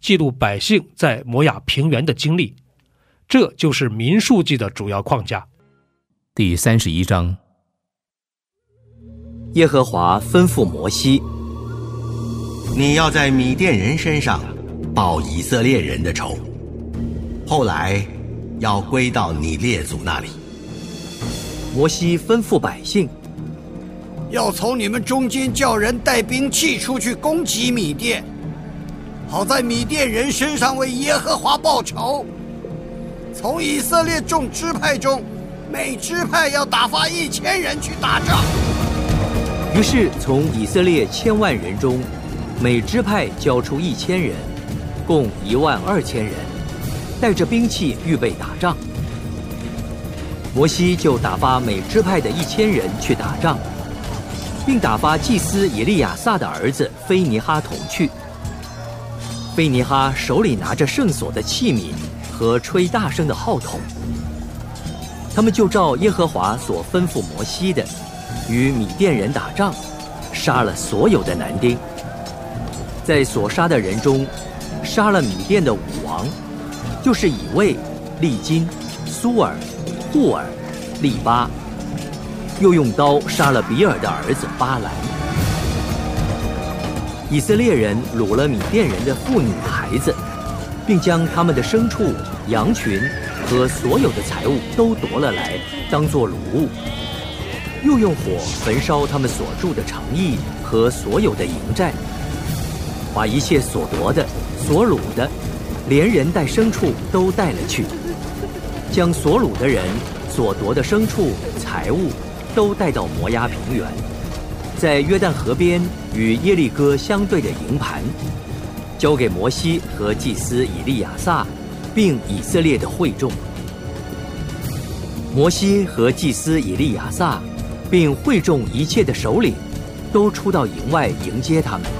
记录百姓在摩亚平原的经历。这就是民数记的主要框架。第三十一章。耶和华吩咐摩西：“你要在米甸人身上报以色列人的仇，后来要归到你列祖那里。”摩西吩咐百姓：“要从你们中间叫人带兵器出去攻击米甸，好在米甸人身上为耶和华报仇。从以色列众支派中，每支派要打发一千人去打仗。”于是，从以色列千万人中，每支派交出一千人，共一万二千人，带着兵器预备打仗。摩西就打发每支派的一千人去打仗，并打发祭司以利亚撒的儿子菲尼哈同去。菲尼哈手里拿着圣所的器皿和吹大声的号筒，他们就照耶和华所吩咐摩西的。与米甸人打仗，杀了所有的男丁。在所杀的人中，杀了米甸的五王，就是以卫、利金、苏尔、布尔、利巴。又用刀杀了比尔的儿子巴兰。以色列人掳了米甸人的妇女孩子，并将他们的牲畜、羊群和所有的财物都夺了来，当作掳物。又用火焚烧他们所住的城邑和所有的营寨，把一切所夺的、所掳的，连人带牲畜都带了去，将所掳的人、所夺的牲畜、财物都带到摩崖平原，在约旦河边与耶利哥相对的营盘，交给摩西和祭司以利亚撒，并以色列的会众。摩西和祭司以利亚撒。并会众一切的首领，都出到营外迎接他们。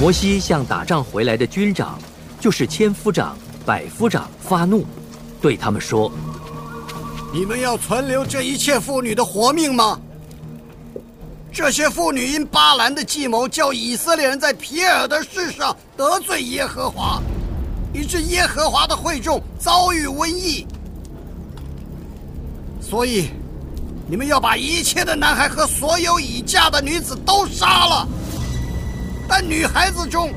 摩西向打仗回来的军长，就是千夫长、百夫长发怒，对他们说：“你们要存留这一切妇女的活命吗？这些妇女因巴兰的计谋，叫以色列人在皮尔的事上得罪耶和华，以致耶和华的会众遭遇瘟疫，所以。”你们要把一切的男孩和所有已嫁的女子都杀了，但女孩子中，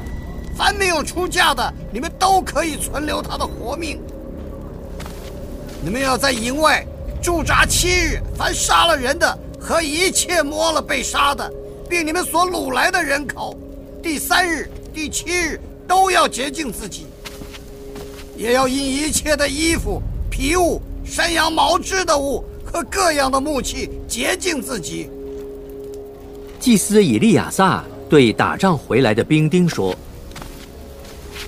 凡没有出嫁的，你们都可以存留她的活命。你们要在营外驻扎七日，凡杀了人的和一切摸了被杀的，并你们所掳来的人口，第三日、第七日都要洁净自己，也要因一切的衣服、皮物、山羊毛织的物。和各样的木器洁净自己。祭司以利亚撒对打仗回来的兵丁说：“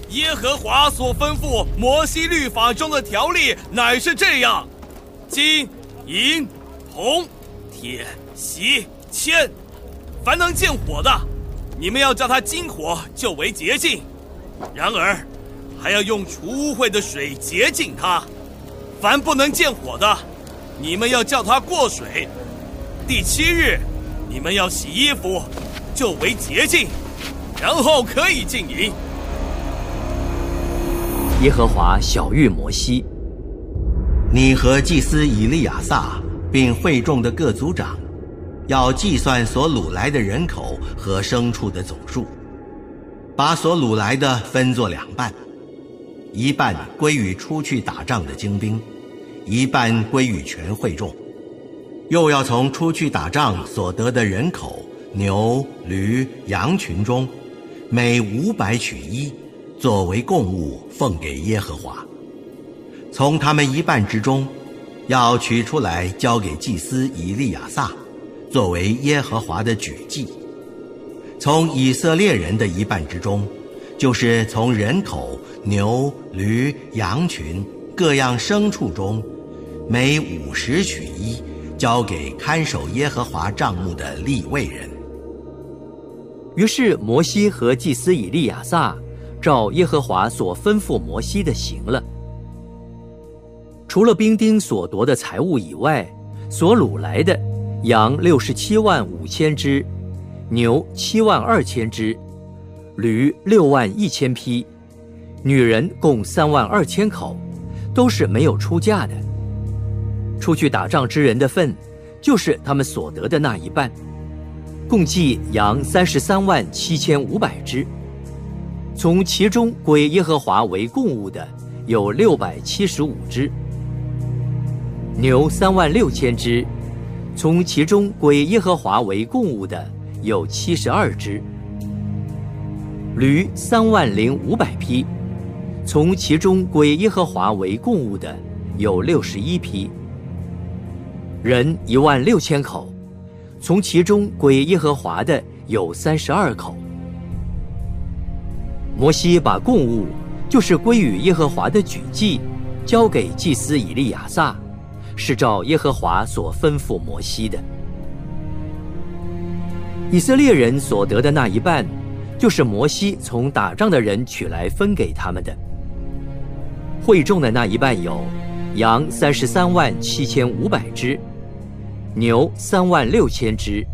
耶和华所吩咐摩西律法中的条例乃是这样：金、银、铜、铁、锡、铅，凡能见火的，你们要叫它金火，就为洁净；然而，还要用除污秽的水洁净它。凡不能见火的。”你们要叫它过水，第七日，你们要洗衣服，就为洁净，然后可以进营。耶和华小谕摩西：你和祭司以利亚撒，并会众的各族长，要计算所掳来的人口和牲畜的总数，把所掳来的分作两半，一半归于出去打仗的精兵，一半归于全会众。又要从出去打仗所得的人口、牛、驴、羊群中，每五百取一，作为供物奉给耶和华。从他们一半之中，要取出来交给祭司以利亚撒，作为耶和华的举祭。从以色列人的一半之中，就是从人口、牛、驴、羊群各样牲畜中，每五十取一，交给看守耶和华帐幕的立位人。于是摩西和祭司以利亚撒，照耶和华所吩咐摩西的行了。除了兵丁所夺的财物以外，所掳来的羊六十七万五千只。牛七万二千只，驴六万一千匹，女人共三万二千口，都是没有出嫁的。出去打仗之人的份，就是他们所得的那一半。共计羊三十三万七千五百只，从其中归耶和华为供物的有六百七十五只。牛三万六千只，从其中归耶和华为供物的。有七十二只，驴三万零五百匹，从其中归耶和华为供物的有六十一匹；人一万六千口，从其中归耶和华的有三十二口。摩西把供物，就是归于耶和华的举祭，交给祭司以利亚撒，是照耶和华所吩咐摩西的。以色列人所得的那一半，就是摩西从打仗的人取来分给他们的。会众的那一半有：羊三十三万七千五百只，牛三万六千只，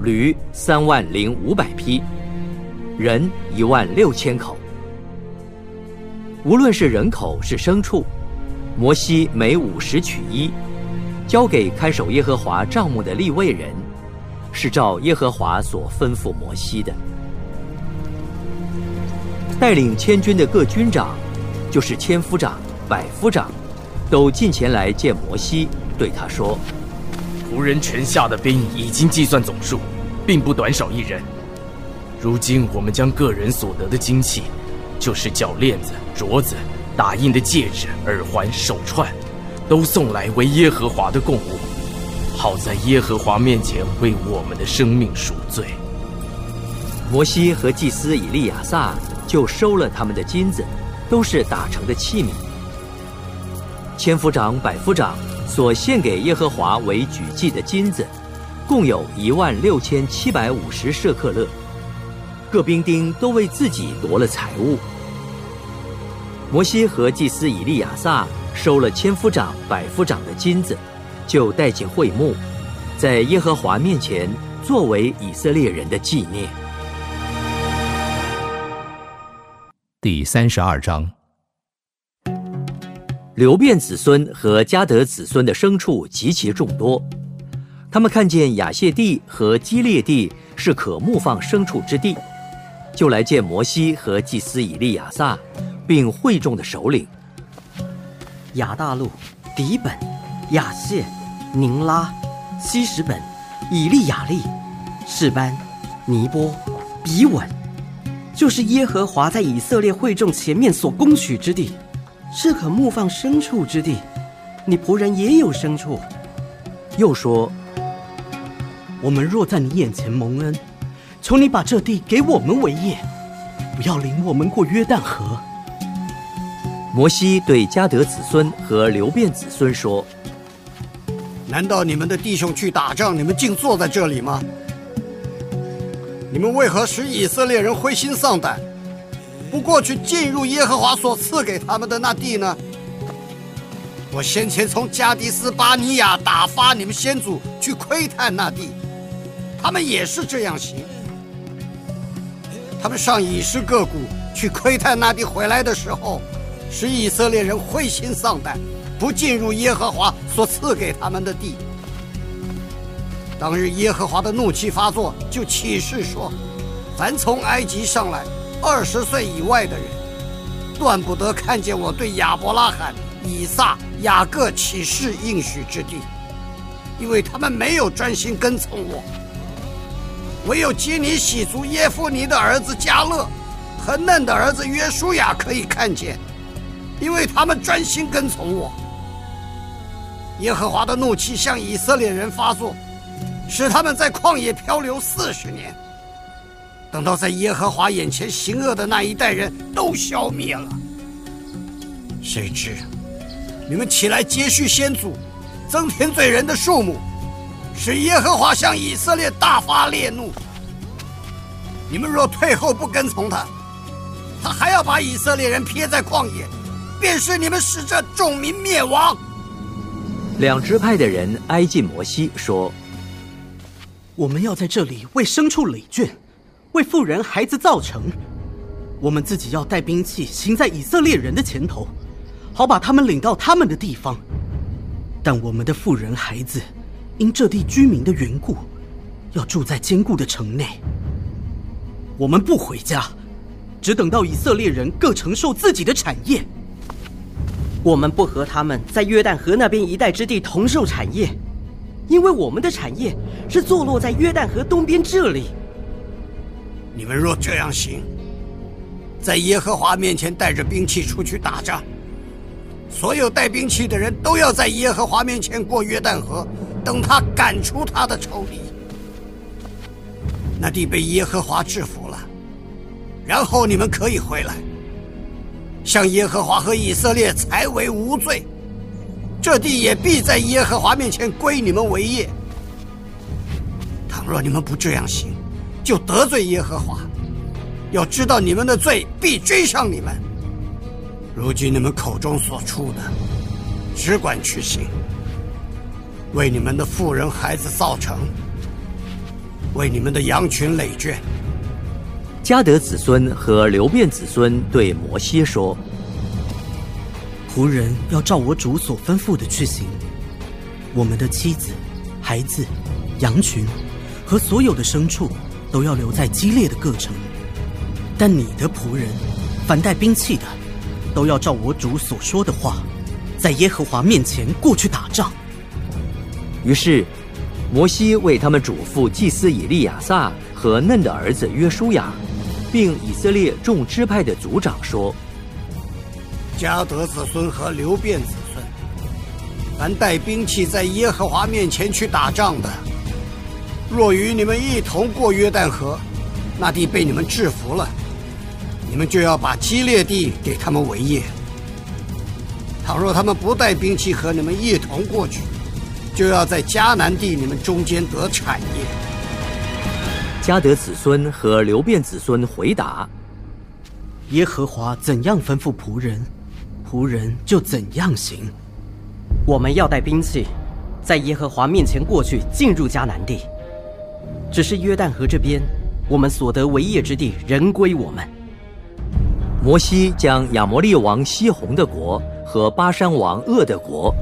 驴三万零五百匹，人一万六千口。无论是人口是牲畜，摩西每五十取一，交给看守耶和华帐目的立位人。是照耶和华所吩咐摩西的，带领千军的各军长，就是千夫长、百夫长，都进前来见摩西，对他说：“仆人全下的兵已经计算总数，并不短少一人。如今我们将个人所得的金器，就是脚链子、镯子、打印的戒指、耳环、手串，都送来为耶和华的供物。”好在耶和华面前为我们的生命赎罪。摩西和祭司以利亚撒就收了他们的金子，都是打成的器皿。千夫长、百夫长所献给耶和华为举祭的金子，共有一万六千七百五十舍克勒。各兵丁都为自己夺了财物。摩西和祭司以利亚撒收了千夫长、百夫长的金子。就带进会幕，在耶和华面前作为以色列人的纪念。第三十二章，流变子孙和迦得子孙的牲畜极其众多，他们看见雅谢地和基列地是可牧放牲畜之地，就来见摩西和祭司以利亚撒，并会众的首领亚大路、底本、亚谢。宁拉、西什本、以利亚利、士班、尼波、比稳，就是耶和华在以色列会众前面所攻取之地，是可牧放牲畜之地。你仆人也有牲畜。又说：我们若在你眼前蒙恩，求你把这地给我们为业，不要领我们过约旦河。摩西对迦德子孙和流变子孙说。难道你们的弟兄去打仗，你们竟坐在这里吗？你们为何使以色列人灰心丧胆，不过去进入耶和华所赐给他们的那地呢？我先前从加迪斯巴尼亚打发你们先祖去窥探那地，他们也是这样行。他们上以诗各谷去窥探那地回来的时候，使以色列人灰心丧胆。不进入耶和华所赐给他们的地。当日耶和华的怒气发作，就起誓说：凡从埃及上来二十岁以外的人，断不得看见我对亚伯拉罕、以撒、雅各起誓应许之地，因为他们没有专心跟从我。唯有基尼喜族耶夫尼的儿子加勒和嫩的儿子约书亚可以看见，因为他们专心跟从我。耶和华的怒气向以色列人发作，使他们在旷野漂流四十年。等到在耶和华眼前行恶的那一代人都消灭了，谁知你们起来接续先祖，增添罪人的数目，使耶和华向以色列大发烈怒。你们若退后不跟从他，他还要把以色列人撇在旷野，便是你们使这众民灭亡。两支派的人挨近摩西说：“我们要在这里为牲畜累圈，为妇人孩子造成。我们自己要带兵器行在以色列人的前头，好把他们领到他们的地方。但我们的妇人孩子，因这地居民的缘故，要住在坚固的城内。我们不回家，只等到以色列人各承受自己的产业。”我们不和他们在约旦河那边一带之地同受产业，因为我们的产业是坐落在约旦河东边这里。你们若这样行，在耶和华面前带着兵器出去打仗，所有带兵器的人都要在耶和华面前过约旦河，等他赶出他的仇敌。那地被耶和华制服了，然后你们可以回来。向耶和华和以色列才为无罪，这地也必在耶和华面前归你们为业。倘若你们不这样行，就得罪耶和华。要知道你们的罪必追上你们。如今你们口中所出的，只管去行，为你们的妇人孩子造成，为你们的羊群累赘。迦德子孙和流变子孙对摩西说：“仆人要照我主所吩咐的去行。我们的妻子、孩子、羊群和所有的牲畜都要留在激烈的各城。但你的仆人，凡带兵器的，都要照我主所说的话，在耶和华面前过去打仗。”于是，摩西为他们嘱咐祭司以利亚撒和嫩的儿子约书亚。并以色列众支派的族长说：“迦德子孙和流变子孙，凡带兵器在耶和华面前去打仗的，若与你们一同过约旦河，那地被你们制服了，你们就要把基列地给他们为业。倘若他们不带兵器和你们一同过去，就要在迦南地你们中间得产业。”迦德子孙和流变子孙回答：“耶和华怎样吩咐仆人，仆人就怎样行。我们要带兵器，在耶和华面前过去，进入迦南地。只是约旦河这边，我们所得为业之地，仍归我们。”摩西将亚摩利王西宏的国和巴山王鄂的国，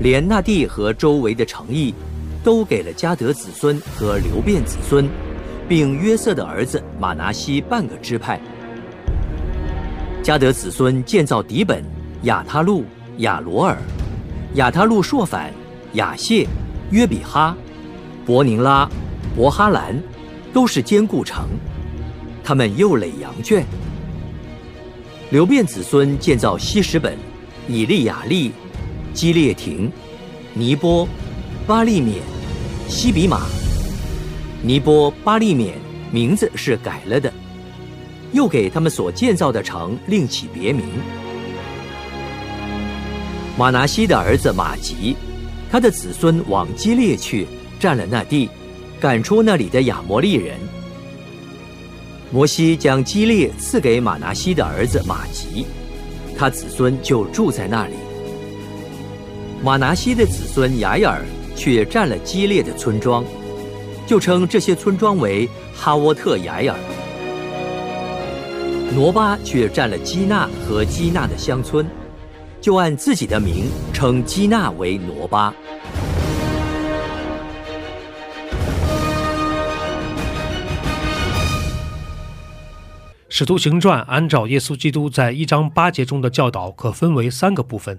连那地和周围的城邑，都给了迦德子孙和流变子孙。并约瑟的儿子马拿西半个支派。加德子孙建造底本、亚他路、亚罗尔、亚他路朔反、亚谢、约比哈、伯宁拉、伯哈兰，都是坚固城。他们又垒羊圈。流变子孙建造西什本、以利亚利、基列亭、尼波、巴利缅、西比马。尼波巴利缅名字是改了的，又给他们所建造的城另起别名。马拿西的儿子马吉，他的子孙往基列去，占了那地，赶出那里的亚摩利人。摩西将基列赐给马拿西的儿子马吉，他子孙就住在那里。马拿西的子孙雅尔却占了基列的村庄。就称这些村庄为哈沃特雅尔。挪巴却占了基纳和基纳的乡村，就按自己的名称基纳为挪巴。使徒行传按照耶稣基督在一章八节中的教导，可分为三个部分。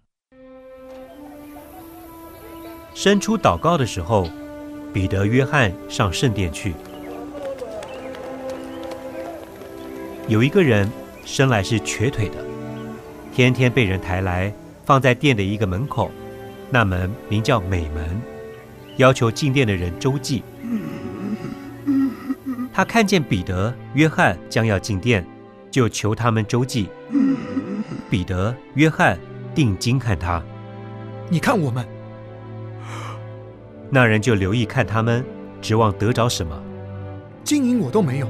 伸出祷告的时候，彼得、约翰上圣殿去。有一个人生来是瘸腿的，天天被人抬来放在殿的一个门口，那门名叫美门，要求进殿的人周济。他看见彼得、约翰将要进殿。就求他们周济。彼得、约翰定睛看他，你看我们。那人就留意看他们，指望得着什么。金银我都没有，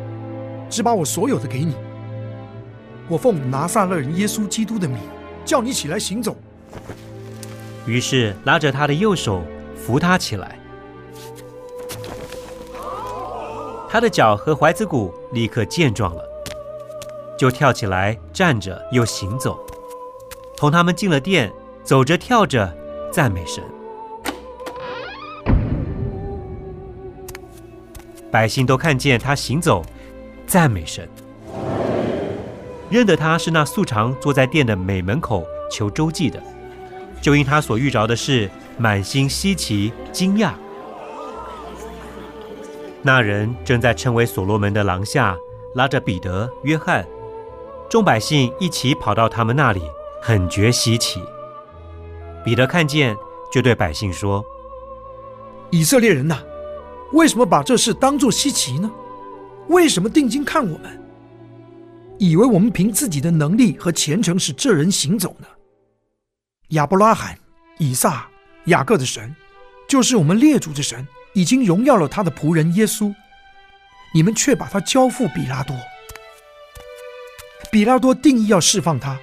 只把我所有的给你。我奉拿撒勒人耶稣基督的名，叫你起来行走。于是拉着他的右手扶他起来，他的脚和踝子骨立刻健壮了。就跳起来，站着又行走，同他们进了殿，走着跳着赞美神。百姓都看见他行走，赞美神，认得他是那素常坐在殿的美门口求周济的，就因他所遇着的事，满心稀奇惊讶。那人正在称为所罗门的廊下，拉着彼得、约翰。众百姓一起跑到他们那里，很觉稀奇。彼得看见，就对百姓说：“以色列人呐，为什么把这事当作稀奇呢？为什么定睛看我们，以为我们凭自己的能力和虔诚使这人行走呢？亚伯拉罕、以撒、雅各的神，就是我们列祖的神，已经荣耀了他的仆人耶稣，你们却把他交付比拉多。”比拉多定义要释放他，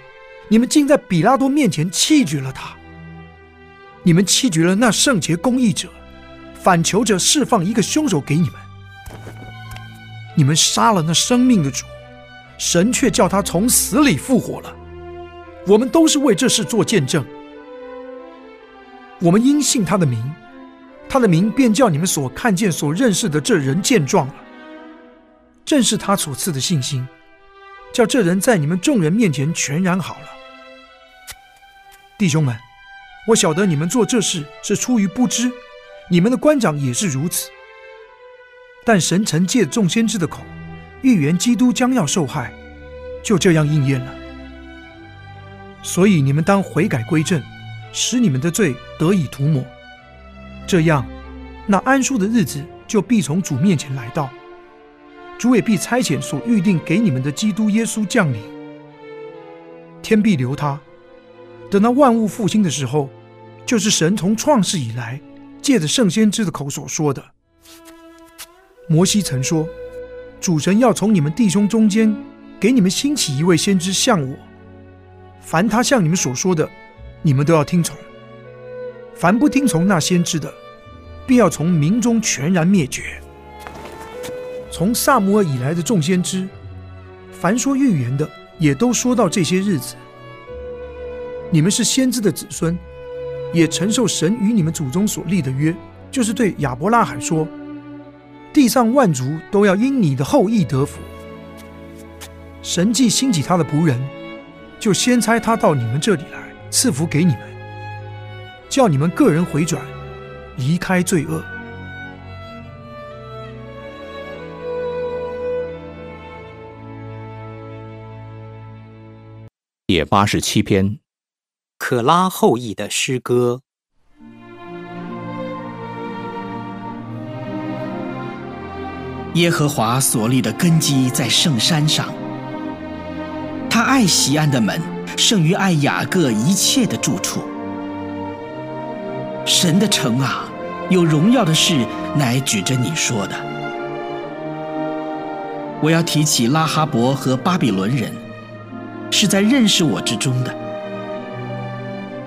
你们竟在比拉多面前弃绝了他。你们弃绝了那圣洁公义者，反求着释放一个凶手给你们。你们杀了那生命的主，神却叫他从死里复活了。我们都是为这事做见证。我们因信他的名，他的名便叫你们所看见、所认识的这人见状了。正是他所赐的信心。叫这人在你们众人面前全然好了，弟兄们，我晓得你们做这事是出于不知，你们的官长也是如此。但神曾借众先知的口预言基督将要受害，就这样应验了。所以你们当悔改归正，使你们的罪得以涂抹，这样那安舒的日子就必从主面前来到。主也必差遣所预定给你们的基督耶稣降临，天必留他，等到万物复兴的时候，就是神从创世以来借着圣先知的口所说的。摩西曾说：“主神要从你们弟兄中间给你们兴起一位先知像我，凡他向你们所说的，你们都要听从；凡不听从那先知的，必要从民中全然灭绝。”从萨摩尔以来的众先知，凡说预言的，也都说到这些日子。你们是先知的子孙，也承受神与你们祖宗所立的约，就是对亚伯拉罕说：“地上万族都要因你的后裔得福。”神既兴起他的仆人，就先差他到你们这里来赐福给你们，叫你们个人回转，离开罪恶。第八十七篇，可拉后裔的诗歌。耶和华所立的根基在圣山上，他爱西安的门胜于爱雅各一切的住处。神的城啊，有荣耀的事乃举着你说的。我要提起拉哈伯和巴比伦人，是在认识我之中的。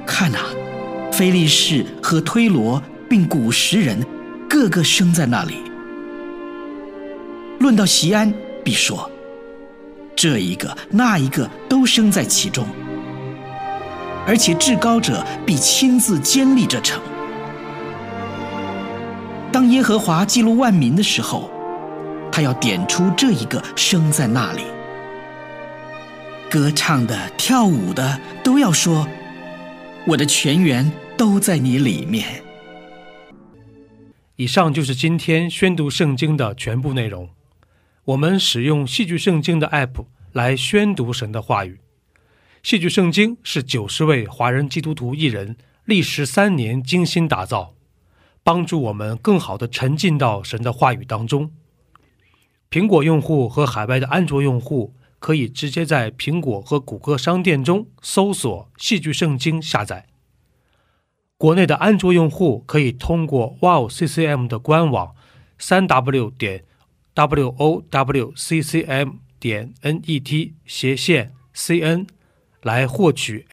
看呐，菲利士和推罗并古时人，个个生在那里。论到西安，必说这一个那一个都生在其中，而且至高者必亲自监立这城。当耶和华记录万民的时候，他要点出这一个生在那里。歌唱的、跳舞的都要说：“我的全员都在你里面。”以上就是今天宣读圣经的全部内容。我们使用戏剧圣经的 App 来宣读神的话语。戏剧圣经是九十位华人基督徒艺人历时三年精心打造。帮助我们更好地沉浸到神的话语当中。苹果用户和海外的安卓用户可以直接在苹果和谷歌商店中搜索“戏剧圣经”下载。国内的安卓用户可以通过 Wow CCM 的官网三 W 点 W O W C C M 点 N E T 斜线 C N 来获取